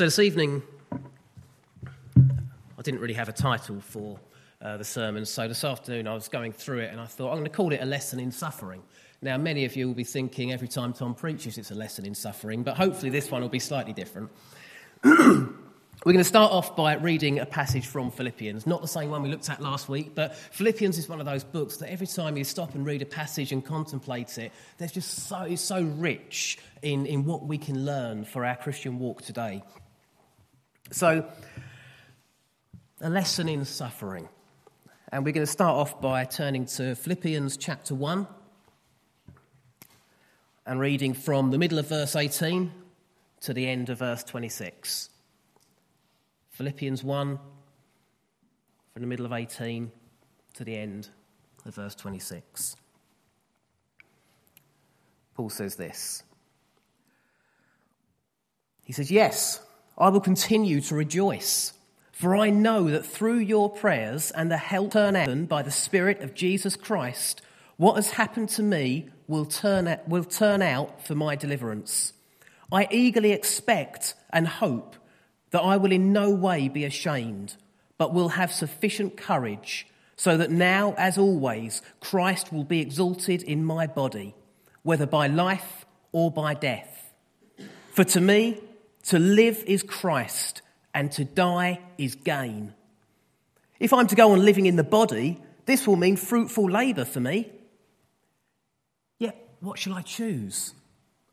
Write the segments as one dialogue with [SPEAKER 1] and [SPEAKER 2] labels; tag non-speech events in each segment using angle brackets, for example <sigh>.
[SPEAKER 1] So this evening, I didn't really have a title for uh, the sermon, so this afternoon I was going through it and I thought I'm going to call it a lesson in suffering. Now, many of you will be thinking every time Tom preaches it's a lesson in suffering, but hopefully this one will be slightly different. <clears throat> We're going to start off by reading a passage from Philippians, not the same one we looked at last week, but Philippians is one of those books that every time you stop and read a passage and contemplate it, there's just so, so rich in, in what we can learn for our Christian walk today. So, a lesson in suffering. And we're going to start off by turning to Philippians chapter 1 and reading from the middle of verse 18 to the end of verse 26. Philippians 1 from the middle of 18 to the end of verse 26. Paul says this. He says, Yes. I will continue to rejoice, for I know that through your prayers and the help turned by the Spirit of Jesus Christ, what has happened to me will turn, out, will turn out for my deliverance. I eagerly expect and hope that I will in no way be ashamed, but will have sufficient courage, so that now, as always, Christ will be exalted in my body, whether by life or by death. For to me, to live is Christ, and to die is gain. If I'm to go on living in the body, this will mean fruitful labour for me. Yet, what shall I choose?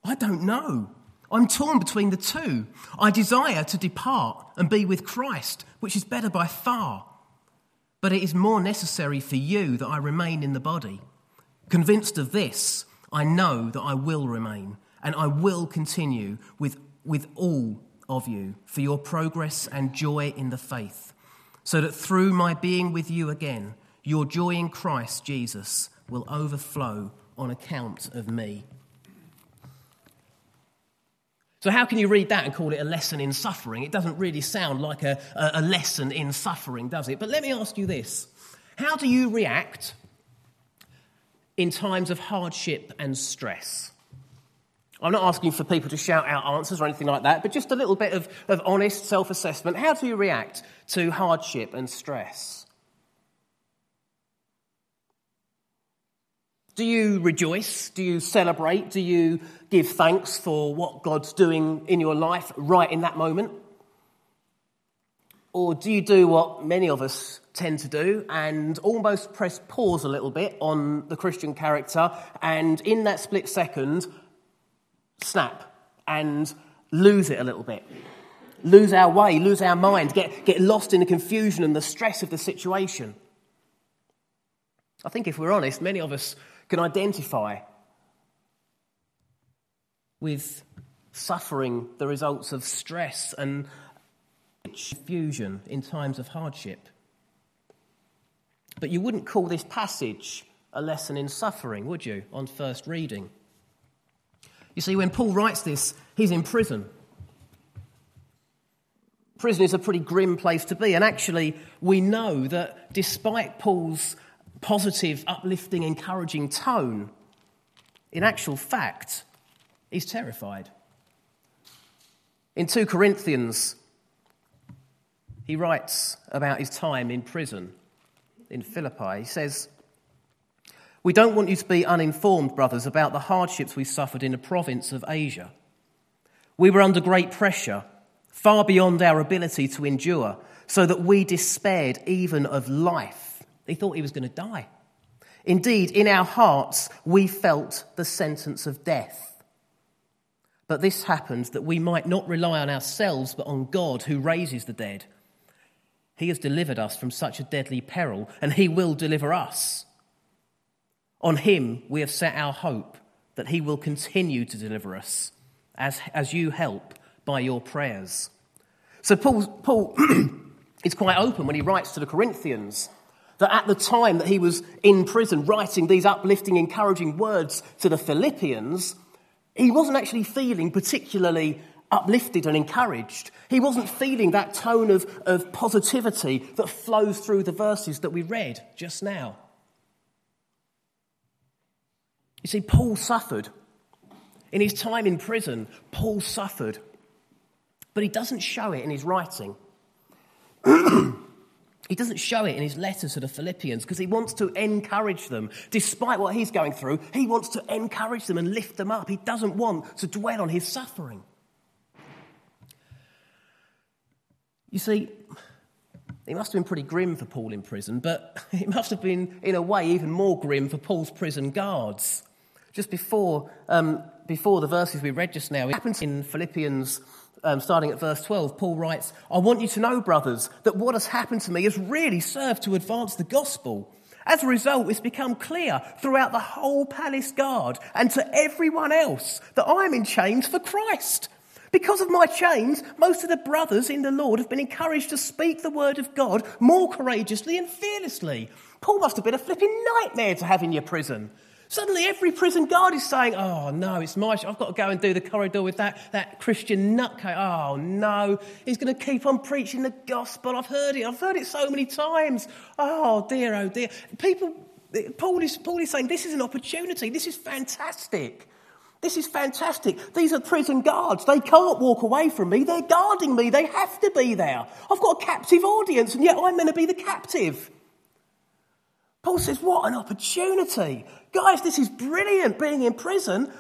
[SPEAKER 1] I don't know. I'm torn between the two. I desire to depart and be with Christ, which is better by far. But it is more necessary for you that I remain in the body. Convinced of this, I know that I will remain, and I will continue with with all of you for your progress and joy in the faith, so that through my being with you again, your joy in Christ Jesus will overflow on account of me. So, how can you read that and call it a lesson in suffering? It doesn't really sound like a, a, lesson in suffering, does it? But let me ask you this How do you react in times of hardship and stress? I'm not asking for people to shout out answers or anything like that, but just a little bit of, of honest self assessment. How do you react to hardship and stress? Do you rejoice? Do you celebrate? Do you give thanks for what God's doing in your life right in that moment? Or do you do what many of us tend to do and almost press pause a little bit on the Christian character and in that split second snap and lose it a little bit. Lose our way, lose our mind, get, get lost in the confusion and the stress of the situation. I think if we're honest, many of us can identify with suffering the results of stress and confusion in times of hardship. But you wouldn't call this passage a lesson in suffering, would you, on first reading? You see, when Paul writes this, he's in prison. Prison is a pretty grim place to be, and actually, we know that despite Paul's positive, uplifting, encouraging tone, in actual fact, he's terrified. In 2 Corinthians, he writes about his time in prison in Philippi. He says, we don't want you to be uninformed, brothers, about the hardships we suffered in the province of Asia. We were under great pressure, far beyond our ability to endure, so that we despaired even of life. He thought he was going to die. Indeed, in our hearts, we felt the sentence of death. But this happened that we might not rely on ourselves, but on God who raises the dead. He has delivered us from such a deadly peril, and He will deliver us. On him we have set our hope that he will continue to deliver us as, as you help by your prayers. So, Paul, Paul <clears throat> is quite open when he writes to the Corinthians that at the time that he was in prison writing these uplifting, encouraging words to the Philippians, he wasn't actually feeling particularly uplifted and encouraged. He wasn't feeling that tone of, of positivity that flows through the verses that we read just now. You see, Paul suffered. In his time in prison, Paul suffered. But he doesn't show it in his writing. <clears throat> he doesn't show it in his letters to the Philippians because he wants to encourage them. Despite what he's going through, he wants to encourage them and lift them up. He doesn't want to dwell on his suffering. You see, it must have been pretty grim for Paul in prison, but <laughs> it must have been, in a way, even more grim for Paul's prison guards. Just before, um, before the verses we read just now, it happens in Philippians, um, starting at verse 12. Paul writes, I want you to know, brothers, that what has happened to me has really served to advance the gospel. As a result, it's become clear throughout the whole palace guard and to everyone else that I'm in chains for Christ. Because of my chains, most of the brothers in the Lord have been encouraged to speak the word of God more courageously and fearlessly. Paul must have been a flipping nightmare to have in your prison. Suddenly, every prison guard is saying, Oh, no, it's my. I've got to go and do the corridor with that, that Christian nutcase. Oh, no, he's going to keep on preaching the gospel. I've heard it. I've heard it so many times. Oh, dear, oh, dear. People, Paul is, Paul is saying, This is an opportunity. This is fantastic. This is fantastic. These are prison guards. They can't walk away from me. They're guarding me. They have to be there. I've got a captive audience, and yet I'm going to be the captive. Paul says, What an opportunity. Guys, this is brilliant being in prison.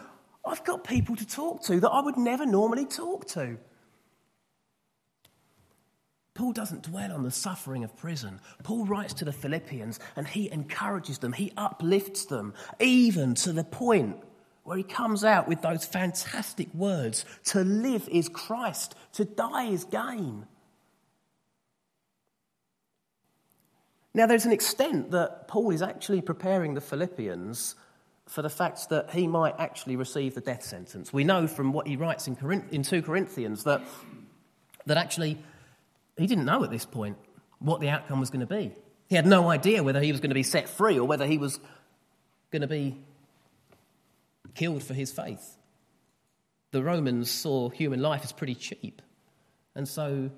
[SPEAKER 1] I've got people to talk to that I would never normally talk to. Paul doesn't dwell on the suffering of prison. Paul writes to the Philippians and he encourages them, he uplifts them, even to the point where he comes out with those fantastic words to live is Christ, to die is gain. Now, there's an extent that Paul is actually preparing the Philippians for the fact that he might actually receive the death sentence. We know from what he writes in, Corinth- in 2 Corinthians that, that actually he didn't know at this point what the outcome was going to be. He had no idea whether he was going to be set free or whether he was going to be killed for his faith. The Romans saw human life as pretty cheap. And so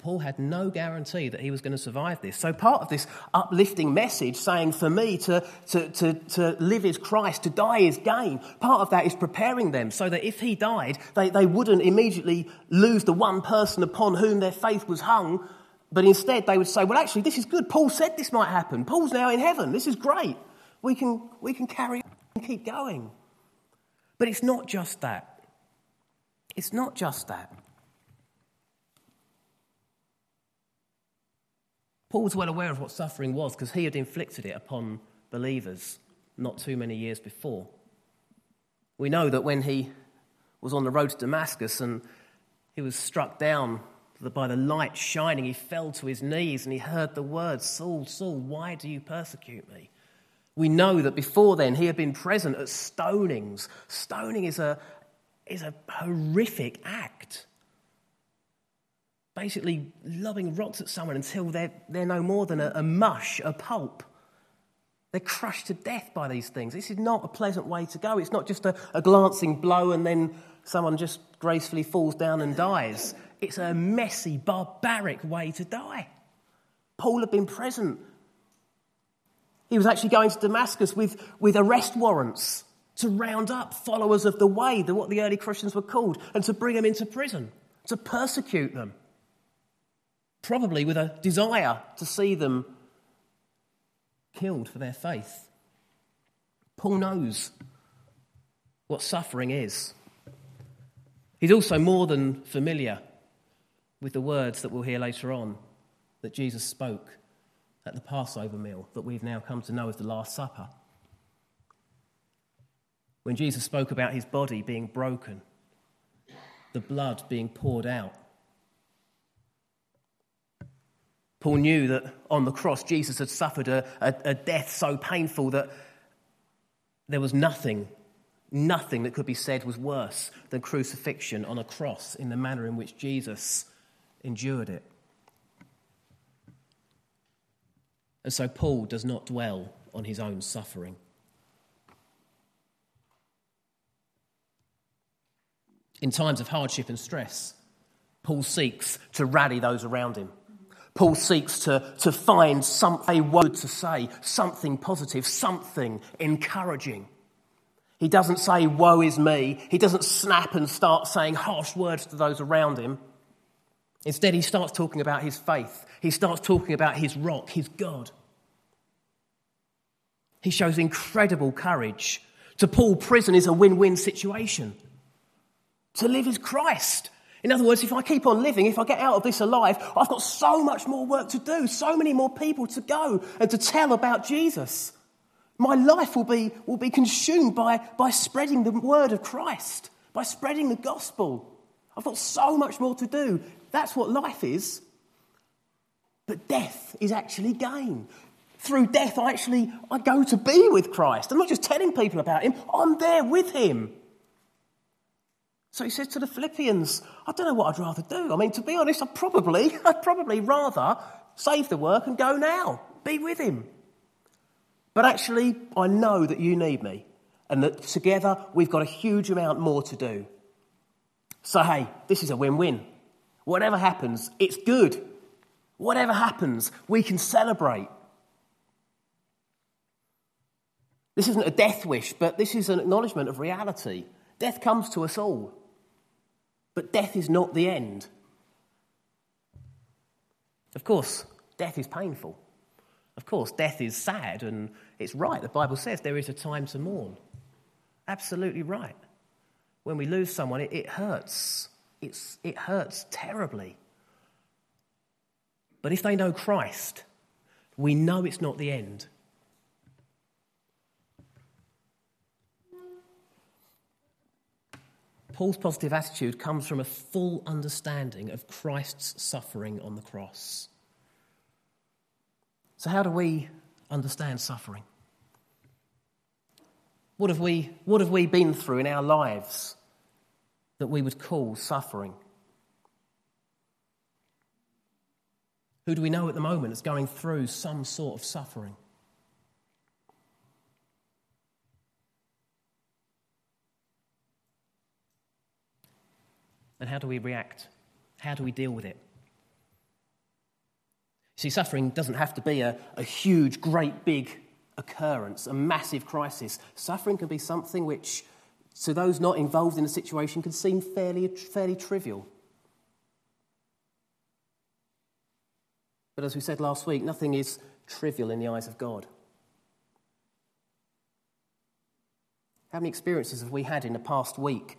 [SPEAKER 1] Paul had no guarantee that he was going to survive this. So, part of this uplifting message saying, for me to, to, to, to live is Christ, to die is gain, part of that is preparing them so that if he died, they, they wouldn't immediately lose the one person upon whom their faith was hung, but instead they would say, well, actually, this is good. Paul said this might happen. Paul's now in heaven. This is great. We can, we can carry on and keep going. But it's not just that. It's not just that. Paul was well aware of what suffering was because he had inflicted it upon believers not too many years before. We know that when he was on the road to Damascus and he was struck down by the light shining, he fell to his knees and he heard the words, Saul, Saul, why do you persecute me? We know that before then he had been present at stonings. Stoning is a, is a horrific act. Basically, lobbing rocks at someone until they're, they're no more than a, a mush, a pulp. They're crushed to death by these things. This is not a pleasant way to go. It's not just a, a glancing blow and then someone just gracefully falls down and dies. It's a messy, barbaric way to die. Paul had been present he was actually going to Damascus with, with arrest warrants to round up followers of the way, the, what the early Christians were called, and to bring them into prison, to persecute them. Probably with a desire to see them killed for their faith. Paul knows what suffering is. He's also more than familiar with the words that we'll hear later on that Jesus spoke at the Passover meal that we've now come to know as the Last Supper. When Jesus spoke about his body being broken, the blood being poured out. Paul knew that on the cross, Jesus had suffered a, a, a death so painful that there was nothing, nothing that could be said was worse than crucifixion on a cross in the manner in which Jesus endured it. And so Paul does not dwell on his own suffering. In times of hardship and stress, Paul seeks to rally those around him. Paul seeks to, to find some, a word to say, something positive, something encouraging. He doesn't say, Woe is me. He doesn't snap and start saying harsh words to those around him. Instead, he starts talking about his faith. He starts talking about his rock, his God. He shows incredible courage. To Paul, prison is a win win situation. To live is Christ. In other words, if I keep on living, if I get out of this alive, I've got so much more work to do, so many more people to go and to tell about Jesus. My life will be, will be consumed by, by spreading the word of Christ, by spreading the gospel. I've got so much more to do. That's what life is. But death is actually gain. Through death, I actually I go to be with Christ. I'm not just telling people about him, I'm there with him. So he says to the Philippians, I don't know what I'd rather do. I mean, to be honest, I'd probably, <laughs> I'd probably rather save the work and go now, be with him. But actually, I know that you need me and that together we've got a huge amount more to do. So, hey, this is a win win. Whatever happens, it's good. Whatever happens, we can celebrate. This isn't a death wish, but this is an acknowledgement of reality. Death comes to us all. But death is not the end. Of course, death is painful. Of course, death is sad, and it's right. The Bible says there is a time to mourn. Absolutely right. When we lose someone, it, it hurts. It's, it hurts terribly. But if they know Christ, we know it's not the end. Paul's positive attitude comes from a full understanding of Christ's suffering on the cross. So, how do we understand suffering? What have we, what have we been through in our lives that we would call suffering? Who do we know at the moment is going through some sort of suffering? And how do we react? How do we deal with it? See, suffering doesn't have to be a, a huge, great, big occurrence, a massive crisis. Suffering can be something which, to those not involved in the situation, can seem fairly, fairly trivial. But as we said last week, nothing is trivial in the eyes of God. How many experiences have we had in the past week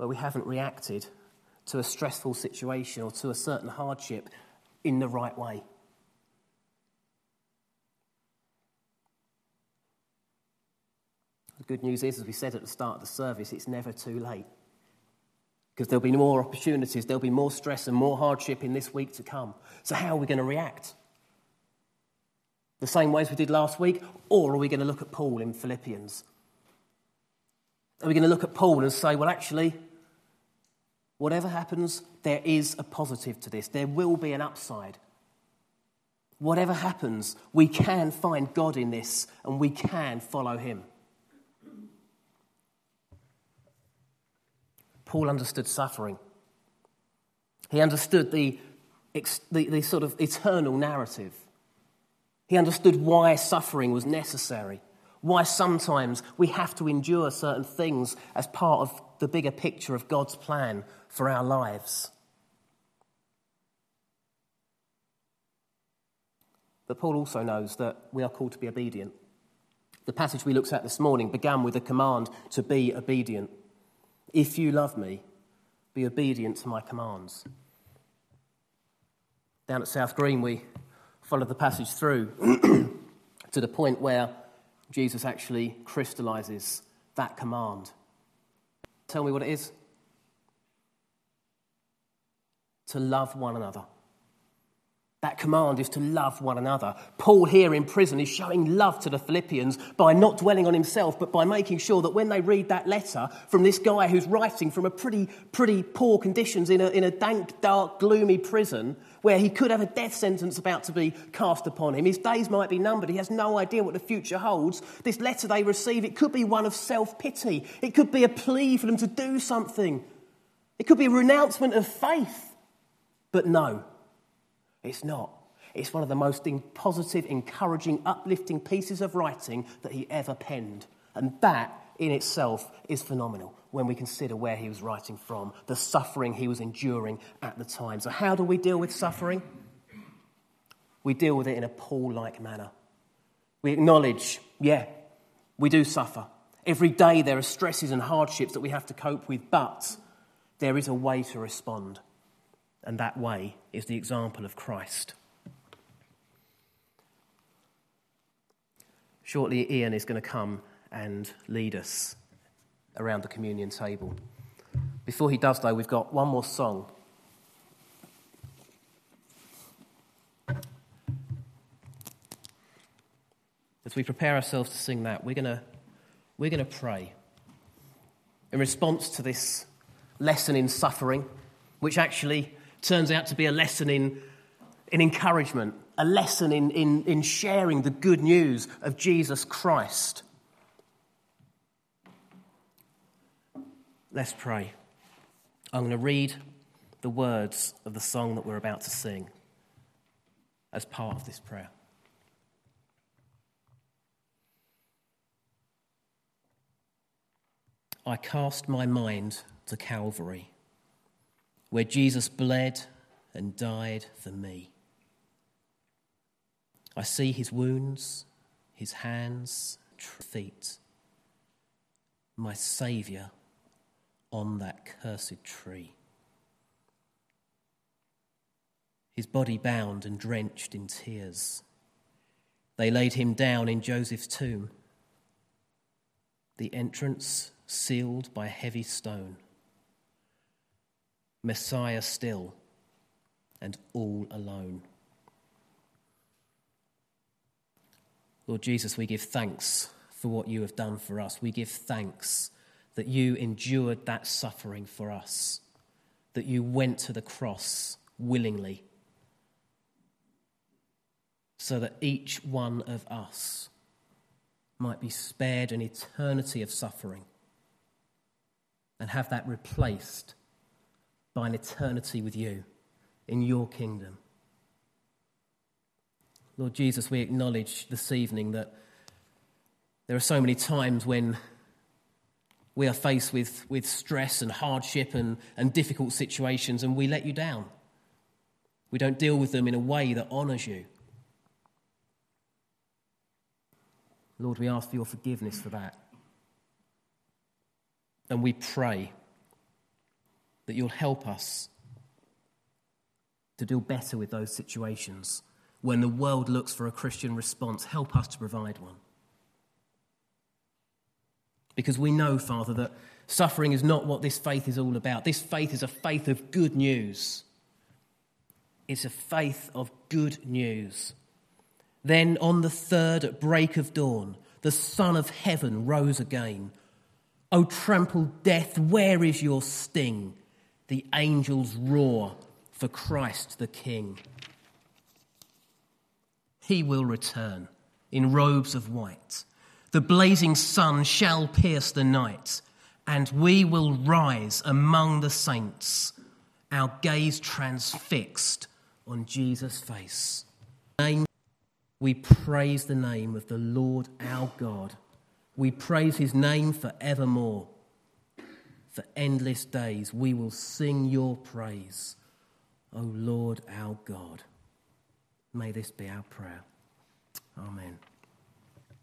[SPEAKER 1] where we haven't reacted to a stressful situation or to a certain hardship in the right way. The good news is, as we said at the start of the service, it's never too late. Because there'll be more opportunities, there'll be more stress and more hardship in this week to come. So, how are we going to react? The same way as we did last week, or are we going to look at Paul in Philippians? Are we going to look at Paul and say, well, actually, Whatever happens, there is a positive to this. There will be an upside. Whatever happens, we can find God in this and we can follow Him. Paul understood suffering. He understood the, the, the, sort of eternal narrative. He understood why suffering was necessary, why sometimes we have to endure certain things as part of the bigger picture of God's plan for our lives. But Paul also knows that we are called to be obedient. The passage we looked at this morning began with a command to be obedient. If you love me, be obedient to my commands. Down at South Green, we followed the passage through <clears throat> to the point where Jesus actually crystallizes that command. Tell me what it is. To love one another. That command is to love one another. Paul, here in prison, is showing love to the Philippians by not dwelling on himself, but by making sure that when they read that letter from this guy who's writing from a pretty, pretty poor conditions in a, in a dank, dark, gloomy prison, where he could have a death sentence about to be cast upon him. His days might be numbered. He has no idea what the future holds. This letter they receive, it could be one of self pity. It could be a plea for them to do something. It could be a renouncement of faith. But no, it's not. It's one of the most positive, encouraging, uplifting pieces of writing that he ever penned. And that in itself is phenomenal when we consider where he was writing from, the suffering he was enduring at the time. So, how do we deal with suffering? We deal with it in a Paul like manner. We acknowledge, yeah, we do suffer. Every day there are stresses and hardships that we have to cope with, but there is a way to respond. And that way is the example of Christ. Shortly, Ian is going to come and lead us around the communion table. Before he does, though, we've got one more song. As we prepare ourselves to sing that, we're going to, we're to pray in response to this lesson in suffering, which actually turns out to be a lesson in, in encouragement, a lesson in, in, in sharing the good news of Jesus Christ. Let's pray. I'm going to read the words of the song that we're about to sing as part of this prayer. I cast my mind to Calvary, where Jesus bled and died for me. I see his wounds, his hands, feet, my Saviour on that cursed tree. His body bound and drenched in tears. They laid him down in Joseph's tomb. The entrance sealed by heavy stone. Messiah still and all alone. Lord Jesus, we give thanks for what you have done for us. We give thanks that you endured that suffering for us, that you went to the cross willingly, so that each one of us might be spared an eternity of suffering and have that replaced by an eternity with you in your kingdom. Lord Jesus, we acknowledge this evening that there are so many times when we are faced with, with stress and hardship and, and difficult situations and we let you down. We don't deal with them in a way that honours you. Lord, we ask for your forgiveness for that. And we pray that you'll help us to deal better with those situations when the world looks for a Christian response, help us to provide one. Because we know, Father, that suffering is not what this faith is all about. This faith is a faith of good news. It's a faith of good news. Then on the third at break of dawn, the Son of Heaven rose again. O trampled death, where is your sting? The angels roar for Christ the King he will return in robes of white. The blazing sun shall pierce the night, and we will rise among the saints, our gaze transfixed on Jesus' face. We praise the name of the Lord our God. We praise his name forevermore. For endless days we will sing your praise, O Lord our God. May this be our prayer. Amen.